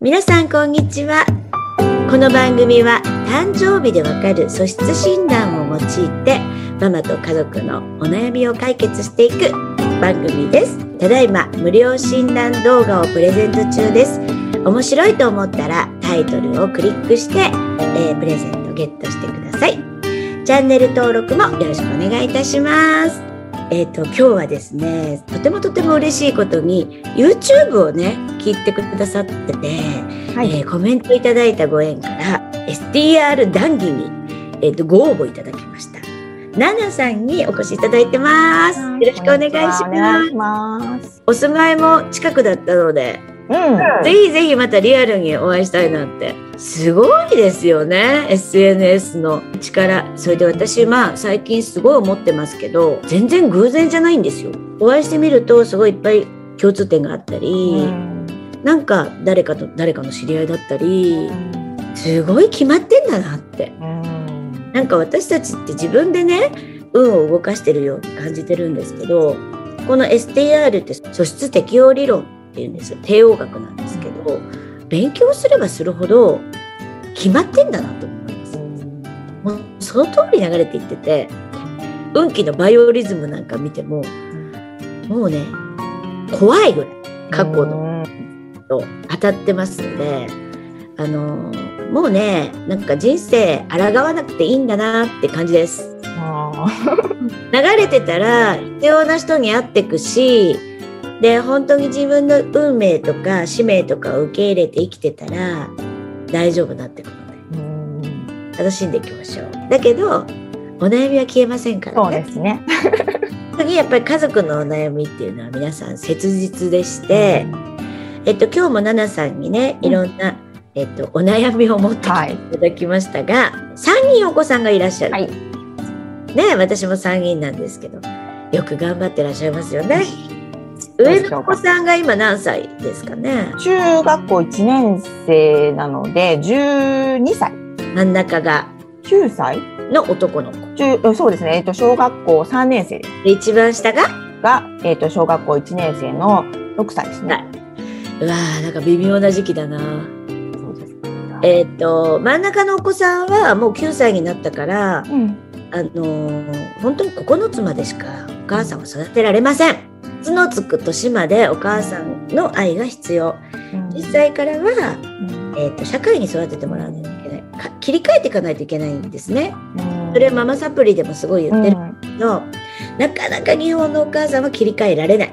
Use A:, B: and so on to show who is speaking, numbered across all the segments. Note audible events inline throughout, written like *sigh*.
A: 皆さんこんにちは。この番組は誕生日でわかる素質診断を用いてママと家族のお悩みを解決していく番組です。ただいま無料診断動画をプレゼント中です。面白いと思ったらタイトルをクリックして、えー、プレゼントゲットしてください。チャンネル登録もよろしくお願いいたします。えーと、今日はですねとてもとても嬉しいことに YouTube をね聞いてくださってて、はい、えー、コメントいただいたご縁から STR 談義に、えーと、ご応募いただきました。ナナさんにお越しいただいてます。よろしくお願いします。お住まいも近くだったので、うん、ぜひぜひまたリアルにお会いしたいなって。すごいですよね。SNS の力。それで私まあ最近すごい思ってますけど全然偶然じゃないんですよ。お会いしてみるとすごいいっぱい共通点があったり、うん、なんか誰かと誰かの知り合いだったり、すごい決まってんだなって、うん、なんか私たちって自分でね運を動かしてるように感じてるんですけどこの STR って素質適応理論っていうんです帝王学なんですけど勉強すればするほど決まってんだなと思います。もうその通り流れていってて運気のバイオリズムなんか見てももうね怖いぐらい過去のと当たってますのであのもうねなんか人生抗わなくていいんだなって感じです。*laughs* 流れてたら必要な人に会ってくしで本当に自分の運命とか使命とかを受け入れて生きてたら大丈夫になってくるので。楽しんでいきましょう。だけどお悩みは消えませんから
B: ね。そうですね。
A: 次やっぱり家族のお悩みっていうのは皆さん切実でして、えっと今日も奈々さんにねいろんな、えっと、お悩みを持ってきてい。ただきましたが、はい、3人お子さんがいらっしゃる、はい、ね私も3人なんですけどよく頑張ってらっしゃいますよね。上のお子さんが今何歳ですかね？
B: 中学校1年生なので12歳。
A: 真ん中が
B: ？9歳？
A: の男の子。
B: 中そうですね、えっと、小学校3年生。で
A: 一番下が？
B: が、えっと、小学校1年生の6歳ですね。
A: うわーなんか微妙な時期だな。えっ、と真ん中のお子さんはもう9歳になったから、うん、あのー、本当に9つまでしかお母さんは育てられませんつのつく年までお母さんの愛が必要、うん、実際からは、うん、えーと、社会に育ててもらわないといけない。切り替えていかないといけないんですね、うん、それはママサプリでもすごい言ってるけど、なかなか日本のお母さんは切り替えられない。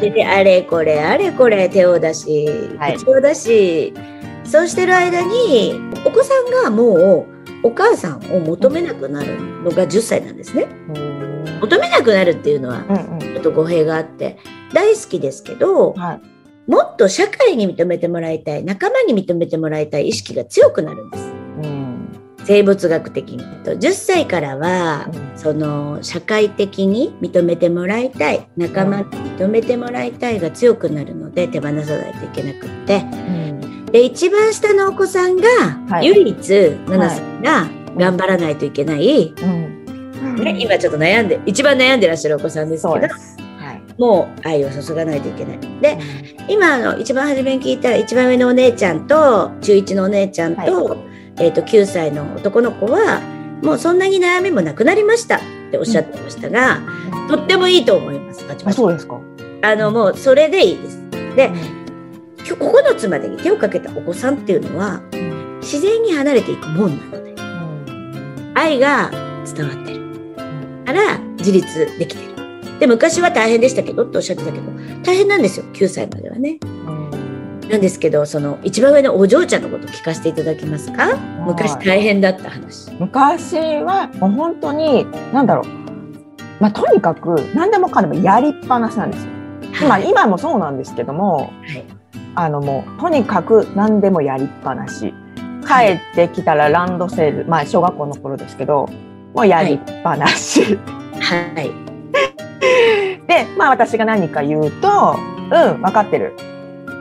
A: であれこれあれこれ手を出し口を出し、そうしてる間にお子さんがもうお母さんを求めなくなるのが10歳なんですね。求めなくなるっていうのはちょっと語弊があって大好きですけど、はい、もっと社会に認めてもらいたい仲間に認めてもらいたい意識が強くなるんです。生物学的にと10歳からは、その社会的に認めてもらいたい仲間に認めてもらいたいが強くなるので手放さないといけなくって、で一番下のお子さんが、唯一奈々さんが頑張らないといけない、ね、今ちょっと悩んで一番悩んでらっしゃるお子さんですけど。もう愛を注がないといけない。で、今の一番初めに聞いた一番上のお姉ちゃんと中1のお姉ちゃんと,、えー、と9歳の男の子はもうそんなに悩みもなくなりましたっておっしゃってましたが、とってもいいと思います。
B: あそうですか。
A: あのもうそれでいいです。で、9つまでに手をかけたお子さんっていうのは、自然に離れていくもんなので、愛が伝わってるから自立できてる。で昔は大変でしたけどっておっしゃってたけど大変なんですよ9歳まではね。なんですけどその一番上のお嬢ちゃんのこと聞かせていただけますか？昔大変だった話。
B: 昔はもう本当に何だろう、まあ、とにかく何でもかんでもやりっぱなしなんですよ。はい、今今もそうなんですけども、はい、あのもうとにかく何でもやりっぱなし帰ってきたらランドセル、まあ小学校の頃ですけどもうやりっぱなし。はい、はい、*laughs* でまあ私が何か言うと「うん分かってる。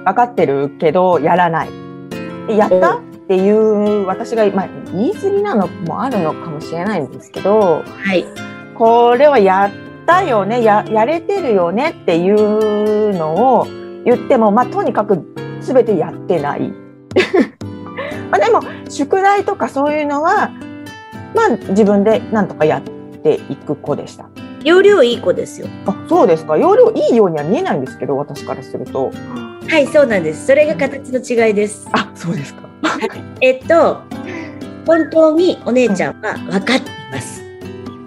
B: 分かってるけどやらない」やった？っていう私が、まあ、言い過ぎなのもあるのかもしれないんですけど、はい、これはやったよね？ややれてるよね？っていうのを言っても、まあ、とにかく全てやってない。*laughs* まあでも宿題とかそういうのはまあ自分でなんとかやっていく子でした。
A: 容量いい子ですよ。
B: あそうですか。容量いいようには見えないんですけど私からすると。
A: はいそうなんです。それが形の違いです。
B: あそうですか。*laughs*
A: えっと本当にお姉ちゃんは分かっています、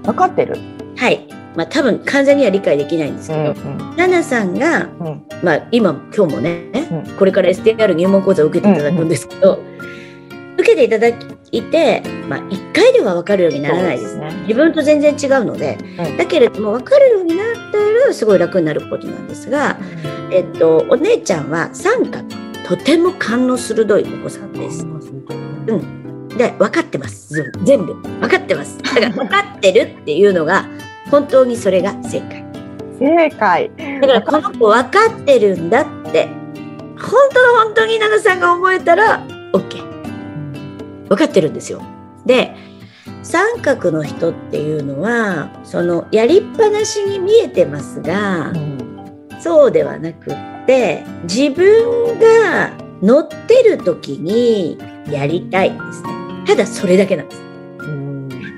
B: 分かってる？
A: はい。まあ多分完全には理解できないんですけど、ナナさんが、
B: うん。
A: まあ今今日もね、
B: うん。
A: これから STR 入門講座を受けていただくんですけど、受けていただいて、まあ1回では分かるようにならないです。
B: ね。
A: 自分と全然違うので、
B: うん
A: だけれども分かるようになったらすごい楽になることなんですが、えっと、お姉ちゃんは三角とても勘の鋭いお子さんです。で分かってます。全部。全部。分かってます。だから分かってるっていうのが本当にそれが正解。
B: 正解。
A: だからこの子分かってるんだって。本当の本当に奈々さんが思えたら OK 分かってるんですよ。で三角の人っていうのはそのやりっぱなしに見えてますがそうではなくって自分が乗ってる時にやりたいんですね。ただそれだけなんです。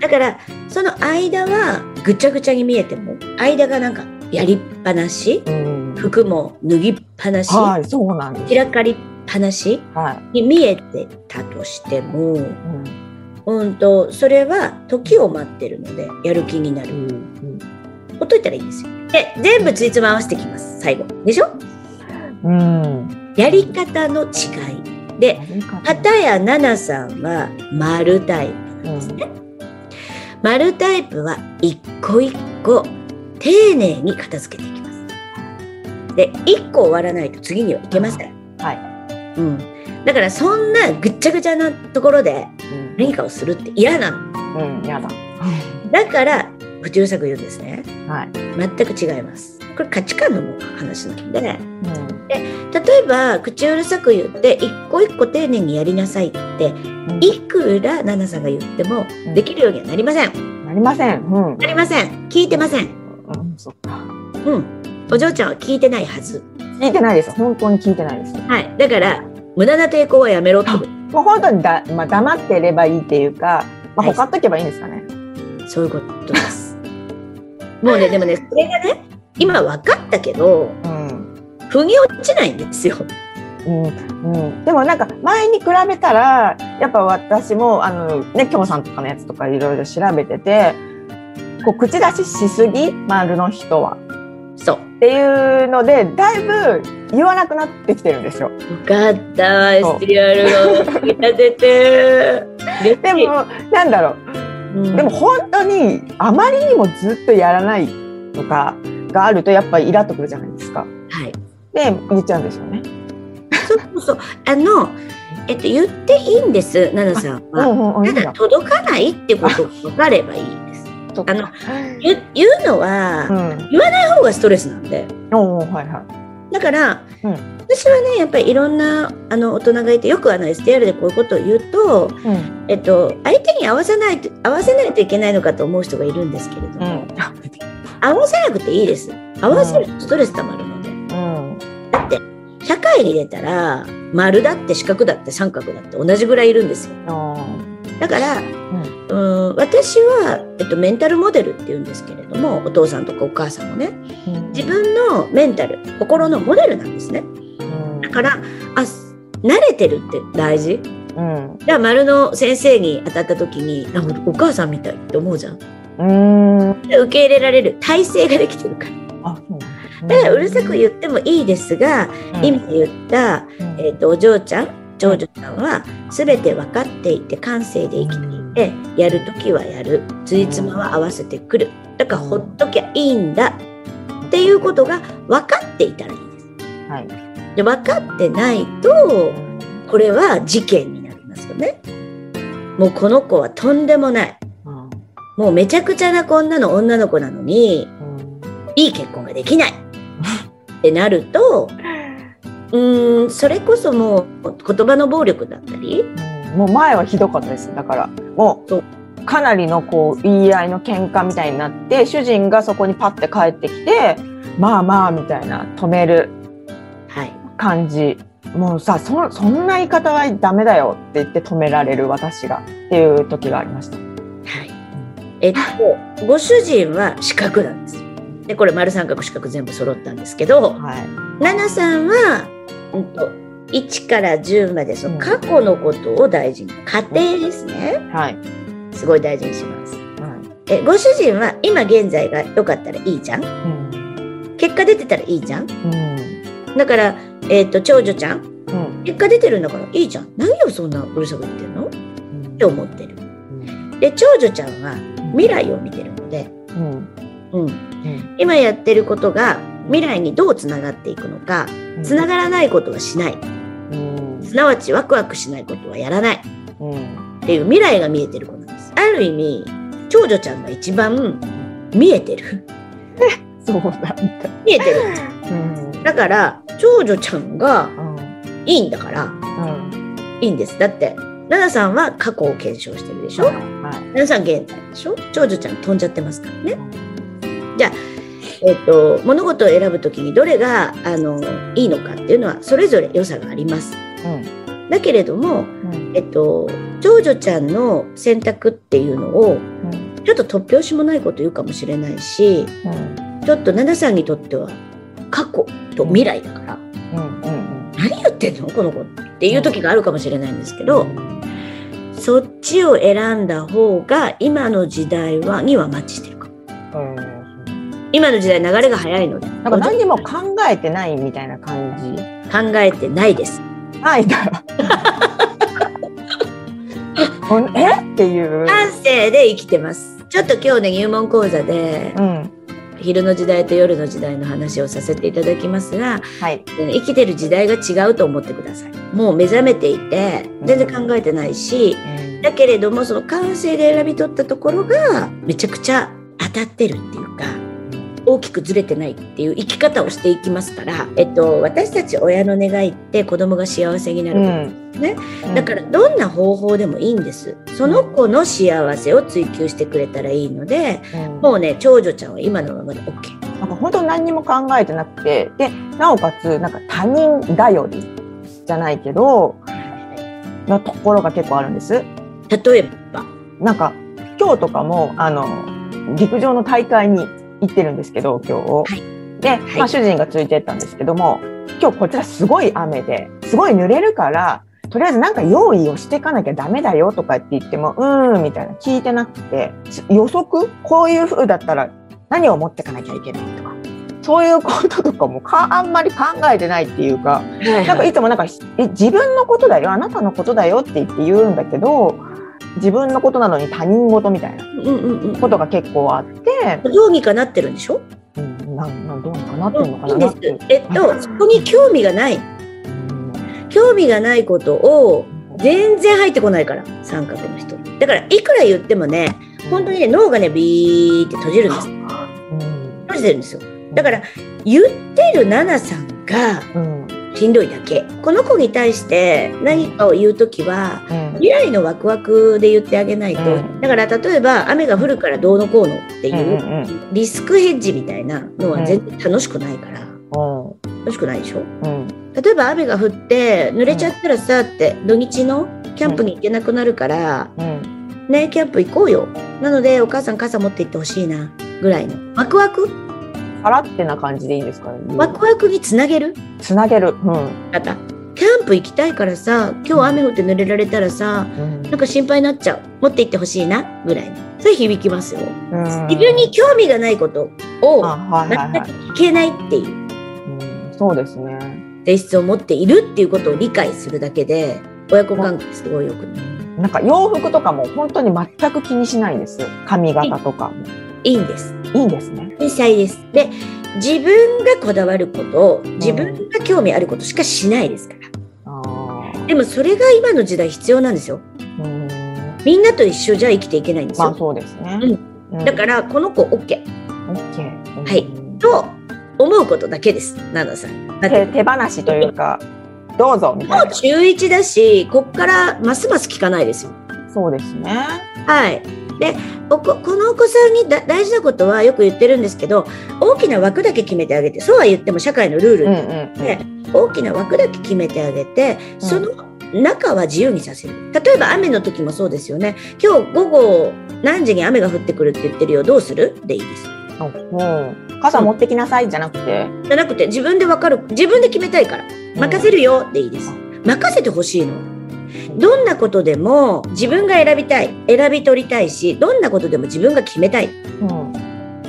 A: だからその間はぐちゃぐちゃに見えても間がなんかやりっぱなし服も脱ぎっぱなし、
B: はいそうなんです。
A: 開かりっぱなし
B: はい。
A: に見えてたとしても
B: うん。
A: うんとそれは時を待ってるのでやる気になる。ほっといたらいいんですよ。で全部ついつま合わせてきます最後。でしょ？
B: うん。
A: やり方の違い。で片や奈々さんは丸タイプなんですね、丸タイプは一個一個丁寧に片付けていきます。で一個終わらないと次にはいけません、
B: はい
A: うん、だからそんなぐっちゃぐちゃなところで何かをするって嫌なの。
B: うんやだ。
A: だから口うるさく言うんですね。
B: はい。
A: 全く違います。これ価値観の話なんで。
B: うん。
A: 例えば口うるさく言って一個一個丁寧にやりなさいっていくら奈々さんが言っても
B: うん。
A: できるようにはなりません。
B: なりません。うん。
A: なりません。聞いてません。
B: うん
A: うん。お嬢ちゃんは聞いてないはず
B: 聞いてないです本当に聞いてないです
A: はいだから無駄な抵抗はやめろって
B: もう本当にだ、まあ、黙ってればいいっていうか、まあ、
A: はい
B: ほかっとけばいいんですかね。
A: そういうことです *laughs* もうねでもねそれがね今分かったけど
B: うん。
A: 腑に落ちないんですよ
B: うん。うん。でもなんか前に比べたら、やっぱ私も、あの、ね、きょもさんとかのやつとかいろいろ調べてて、こう、口出ししすぎ、丸の人は。
A: そう
B: っていうので、だいぶ言わなくなってきてるんですよ。
A: よかった
B: そう
A: STR が立てて
B: でも、なんだろう。
A: うん
B: でも本当に、あまりにもずっとやらないとかがあると、やっぱりイラっとくるじゃないですか。
A: はい
B: で、言っちゃうんですよね。
A: そうそうあのえっと言っていいんです奈々さんは、
B: うんうんうん。
A: ただ届かないってことが分かればいいあの言言うのは、
B: うん。
A: 方がストレスなんで
B: おーはいはい。
A: だから、
B: うん
A: 私はねやっぱりいろんなあの大人がいてよくあの STR でこういうことを言うと、
B: うん。
A: えっと、相手に合わせないと合わせないといけないのかと思う人がいるんですけれども、
B: うん。
A: 合わせなくていいです合わせるとストレスたまるので、
B: うん。
A: だって社会に出たら丸だって四角だって三角だって同じぐらいいるんですよ
B: あ
A: だから、
B: ん
A: うん、私は、えっと、メンタルモデルっていうんですけれどもお父さんとかお母さんもね
B: ー
A: 自分のメンタル心のモデルなんですね。
B: うん。
A: だからあ慣れてるって大事。
B: うん。
A: だから丸の先生に当たった時にあお母さんみたいって思うじゃん。
B: うん。
A: で受け入れられる。体制ができてるから。
B: あ、そうなんだ
A: だからうるさく言ってもいいですが、今言った、
B: うん。
A: えー、とお嬢ちゃん長女ちゃんは全て分かっていて感性で生きていてやる時はやる。ついつまは合わせてくる。だからほっときゃいいんだっていうことが分かっていたらいいです。
B: はい。
A: で分かってないとこれは事件になりますよね。もうこの子はとんでもない。
B: うん。
A: もうめちゃくちゃなこんなの女の子なのに
B: うん。
A: いい結婚ができない。ってなると *laughs* うーんそれこそもう言葉の暴力だったり
B: うんもう前はひどかったです。だから、も
A: そう
B: う、かなりのこう、言い合いの喧嘩みたいになって、主人がそこにパッて帰ってきて、まあまあみたいな止める
A: はい
B: 感じもうさそそんな言い方はダメだよって言って止められる私がっていう時がありました。はい
A: えっと、ご主人は四角なんです。でこれ丸三角四角全部揃ったんですけど、はい、奈々さんは、うんと、1から10までその過去のことを大事に、家庭ですね、はい、すごい大事にします。はい、えご主人は今現在が良かったらいいじゃん、うん、結果出てたらいいじゃん、うん、だから、えーと、長女ちゃん、うん、結果出てるんだからいいじゃん。何をそんなうるさく言ってんの、って思ってる。で長女ちゃんは未来を見てるので、うん。うん、今やってることが未来にどうつながっていくのかつながらないことはしない、すなわちワクワクしないことはやらない、っていう未来が見えてる子なんです。ある意味長女ちゃんが一番見えてる。*laughs*
B: そうなんだ。
A: 見えてる、うん、だから長女ちゃんがいいんだから、いいんです。だって奈々さんは過去を検証してるでしょ、はい。はい、奈々さん現在でしょ？長女ちゃん飛んじゃってますからね。じゃあ、えっと、物事を選ぶ時にどれがあのいいのかっていうのはそれぞれ良さがあります。うん、だけれども、うん、えっと、長女ちゃんの選択っていうのを、うん、ちょっと突拍子もないこと言うかもしれないし、ちょっと奈々さんにとっては過去と未来だから、何言ってんの？この子っていう時があるかもしれないんですけど、そっちを選んだ方が今の時代はにはマッチしてるかも。今の時代流れが早いので。
B: なんか何にも考えてないみたいな感じ。
A: 考えてないです。
B: はいだ。え？っていう。
A: 感性で生きてます。ちょっと今日ね入門講座で、うん、昼の時代と夜の時代の話をさせていただきますが、はい、生きてる時代が違うと思ってください。もう目覚めていて全然考えてないし、うん、だけれどもその感性で選び取ったところがめちゃくちゃ当たってるっていうか。大きくずれてないっていう生き方をしていきますから、えっと、私たち親の願いって子供が幸せになることですね、うん、だからどんな方法でもいいんです。その子の幸せを追求してくれたらいいので、うん、もうね長女ちゃんは今のままで OK
B: なんか本当何にも考えてなくてでなおかつなんか他人頼りじゃないけどのところが結構あるんです。
A: 例えば？
B: なんか今日とかもあの陸上の大会に行ってるんですけど今日、はい、で、まあ、主人がついてったんですけども今日こちらすごい雨ですごい濡れるからとりあえずなんか用意をしていかなきゃダメだよとかって言ってもうーんみたいな聞いてなくて予測？こういう風だったら何を持ってかなきゃいけないとか。そういうこととかもかあんまり考えてないっていうか、はいはい、なんかいつもなんかえ自分のことだよあなたのことだよって言って言うんだけど自分のことなのに他人事みたいなことが結構あって、
A: どうにかなってるんでしょ、
B: うん、なんなんどうにかなってるのかな、
A: うん、えっとそこに興味がない、興味がないことを全然入ってこないから三角の人。だからいくら言ってもね本当にね脳がねビーって閉じるんです、閉じてるんですよ。だから言ってる奈々さんが、しんどいだけ。この子に対して何かを言う時は、未来のワクワクで言ってあげないと、だから例えば雨が降るからどうのこうのっていうリスクヘッジみたいなのは全然楽しくないから、楽しくないでしょ、例えば雨が降って濡れちゃったらさって土日のキャンプに行けなくなるから、ねキャンプ行こうよ。なのでお母さん傘持って行ってほしいなぐらいの。ワクワク
B: さらってな感じでいいんですかね。
A: ワクワクにつなげる？
B: つなげる。うん。
A: また。キャンプ行きたいからさ、今日雨降って濡れられたらさ、うん、なんか心配になっちゃう。持って行ってほしいな、ぐらいそれ響きますよ。自分に興味がないことを、ならなきゃいけないっていう。
B: うん、そうですね。
A: 性質を持っているっていうことを理解するだけで、親子関係すごいよくな
B: る。なんか洋服とかも本当に全く気にしないんです。髪型とかも。
A: いいんです。
B: いいんですね。
A: 天才です。で、自分がこだわること自分が興味あることしかしないですから。でもそれが今の時代必要なんですよ。みんなと一緒じゃ生きていけないんですよ。
B: まあ、そうですね。
A: うん。だからこの子 OK。OK。はい。と思うことだけです。奈々さん。
B: 手手放しというか、どうぞみたいな。もう
A: 中1だし、こっからますます聞かないですよ。
B: そうですね。
A: はい。でおここのお子さんにだ大事なことはよく言ってるんですけど大きな枠だけ決めてあげてそうは言っても社会のルール
B: うん
A: で、
B: うん。
A: 大きな枠だけ決めてあげてその中は自由にさせる。例えば雨の時もそうですよね。今日午後何時に雨が降ってくるって言ってるよどうする？でいいです。
B: うん。うん。傘持ってきなさいじゃなくて。
A: じゃなくて自分で分かる。自分で決めたいから。任せるよ。でいいです。任せてほしいのどんなことでも自分が選びたい選び取りたいしどんなことでも自分が決めたい、
B: うん。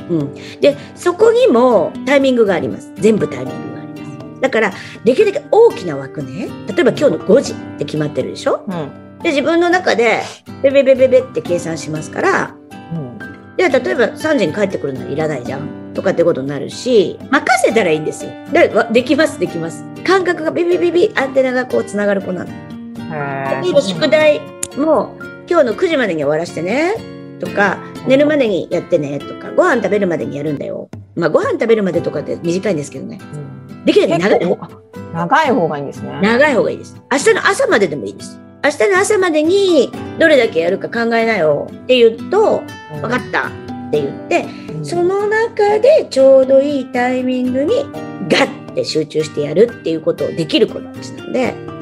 A: うん、でそこにもタイミングがあります全部タイミングがありますだからできるだけ大きな枠ね例えば今日の5時って決まってるでしょ？
B: うん。
A: で自分の中でベベベベベって計算しますから
B: うん。
A: で例えば3時に帰ってくるならいらないじゃんとかってことになるし任せたらいいんですよでわできますできます感覚がビビビビアンテナがこうつながる子なの
B: へ
A: 例えば宿題も今日の9時までに終わらしてね。とか寝るまでにやってね。とかご飯食べるまでにやるんだよ。まあご飯食べるまでとかって短いんですけどね。
B: うん。
A: できるだけ長い
B: 結構長い方がいいんですね。
A: 長い方がいいです。明日の朝まででもいいです。明日の朝までにどれだけやるか考えなよ。って言うと
B: うん。
A: 分かったって言って
B: うん。
A: その中でちょうどいいタイミングにガッて集中してやるっていうことをできる子たちなんで
B: うん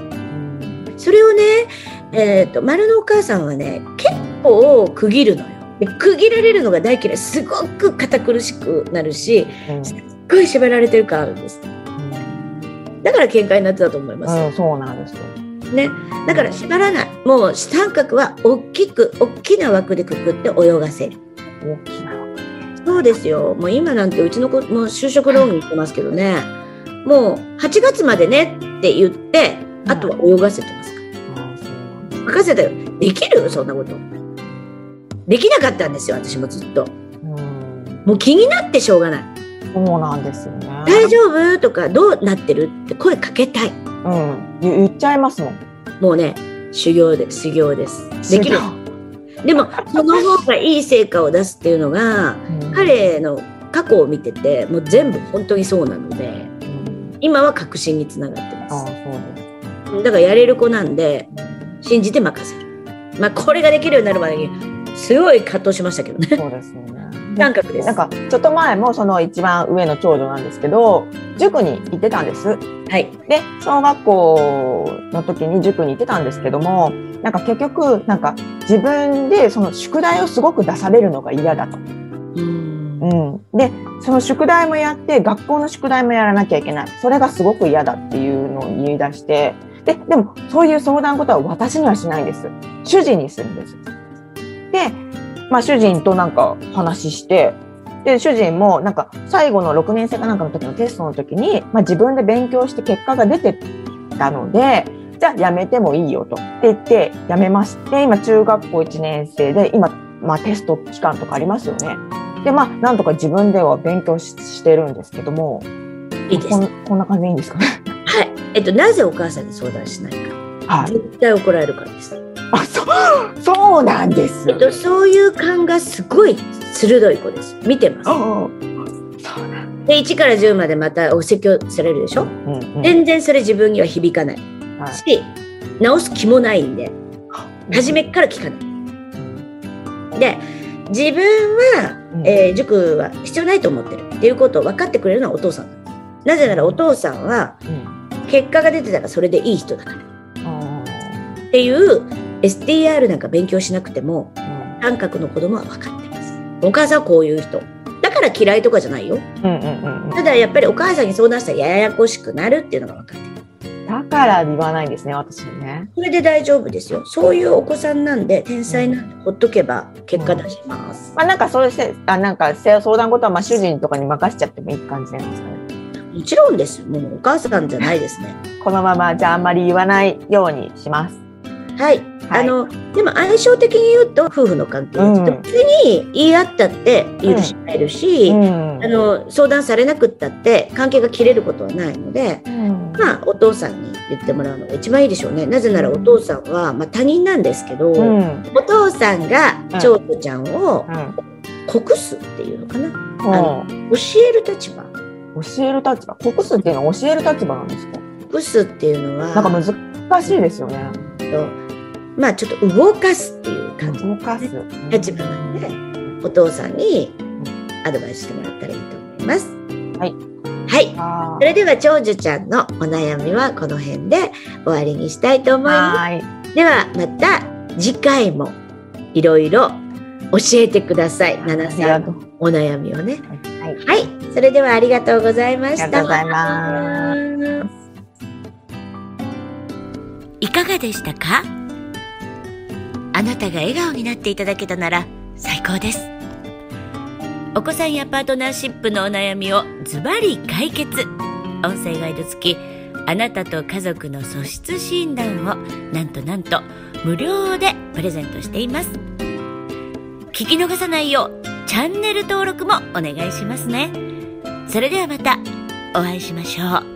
A: それをね、えー、と丸のお母さんはね結構区切るのよ。で区切られるのが大嫌いすごく堅苦しくなるし
B: うん
A: すっごい縛られてる感あるんですだから喧嘩になってたと思います、
B: うん、そうなんですよ。
A: ねだから縛らないもう三角は大きく大きな枠でくくって泳がせる
B: 大きな枠。
A: そうですよ。もう今なんてうちの子もう就職ローンに行ってますけどね。もう8月までねって言って、あとは泳がせてます任せたよ。できる？そんなこと。できなかったんですよ、私もずっと。
B: うん、
A: もう気になってしょうがない。
B: そうなんですよね。
A: 大丈夫？とか、どうなってる？って声かけたい。
B: うん、言言っちゃいますもん。
A: もうね、修行で、修行です。できる。
B: 修
A: でも、その方がいい成果を出すっていうのが、
B: うん
A: 彼の過去を見てて、もう全部本当にそうなので、
B: うん
A: 今は確信につながってます
B: ああ、。そうです。
A: だからやれる子なんで信じて任せる。まあこれができるようになるまでにすごい葛藤しましたけどね。
B: そうですよね。*laughs*
A: 感覚です。
B: なんかちょっと前もその一番上の長女なんですけど塾に行ってたんです。
A: はい。
B: で小学校の時に塾に行ってたんですけどもなんか結局なんか自分でその宿題をすごく出されるのが嫌だと。
A: うん
B: うん、でその宿題もやって学校の宿題もやらなきゃいけないそれがすごく嫌だっていうのを言い出してででもそういう相談事は私にはしないんです主人にするんです。で、まあ、主人となんか話してで主人もなんか最後の6年生かなんかの時のテストの時に、まあ、自分で勉強して結果が出てたのでじゃあやめてもいいよとって言ってやめまして今中学校1年生で今、まあ、テスト期間とかありますよね。でまあなんとか自分では勉強ししてるんですけども
A: いいです。
B: こ
A: は
B: んこんな感じでいいんですかね。
A: い。えっとなぜお母さんに相談しないか。
B: はい。
A: 絶対怒られるからです。
B: あそうそうなんです。
A: えっとそういう感がすごい鋭い子です。見てます？で1から10までまたお説教されるでしょ？
B: うんうん
A: 全然それ自分には響かない
B: はい
A: し直す気もないんで初めっから聞かない。で自分は
B: うん
A: えー塾は必要ないと思ってるっていうことを分かってくれるのはお父さん。なぜならお父さんは
B: うん
A: 結果が出てたらそれでいい人だからっ
B: あ
A: ていう STR なんか勉強しなくても
B: ー
A: 感覚の子供は分かってます。お母さんはこういう人。だから嫌いとかじゃないよ。
B: うんうんうんうん
A: ただやっぱりお母さんに相談したらややこしくなるっていうのが分かってる。
B: だから言わないんですね私にね。
A: それで大丈夫ですよ。そういうお子さんなんで天才なんでほっとけば結果出します。
B: まあなんかそういうせあなんか相談事はまあ主人とかに任せちゃってもいい感じなんですかね。
A: もちろんです。もうお母さんじゃないですね。
B: このままじゃああんまり言わないようにします。
A: はい。
B: はい
A: あの、でも相性的に言うと夫婦の関係です。
B: うん
A: 別に言い合ったって許し合えるし、
B: うん
A: あの相談されなくったって関係が切れることはないので、
B: うん
A: まあお父さんに言ってもらうのが一番いいでしょうね。なぜならお父さんは、まあ、他人なんですけど、
B: うん
A: お父さんが長女ちゃんを
B: うん
A: 告すっていうのかな。
B: うん
A: 教える立場。
B: 教える立場告すっていうのは教える立場なんですか？
A: 告すっていうのは、
B: なんか難しいですよね。
A: とまあちょっと動かすっていう感じ、
B: 動かす
A: 立場なんで、お父さんにアドバイスしてもらったらいいと思います。
B: はい。
A: はい。
B: あ
A: それでは長女ちゃんのお悩みはこの辺で終わりにしたいと思います。
B: はい。
A: ではまた次回もいろいろ教えてください。ナナ
B: あり
A: さんの。お悩みをね。
B: はい。
A: はい。それではありがとうございました。
B: ありがとうございます。
A: いかがでしたか？あなたが笑顔になっていただけたなら最高です。お子さんやパートナーシップのお悩みをズバリ解決。音声ガイド付き、あなたと家族の素質診断をなんとなんと無料でプレゼントしています。聞き逃さないようチャンネル登録もお願いしますね。それではまたお会いしましょう。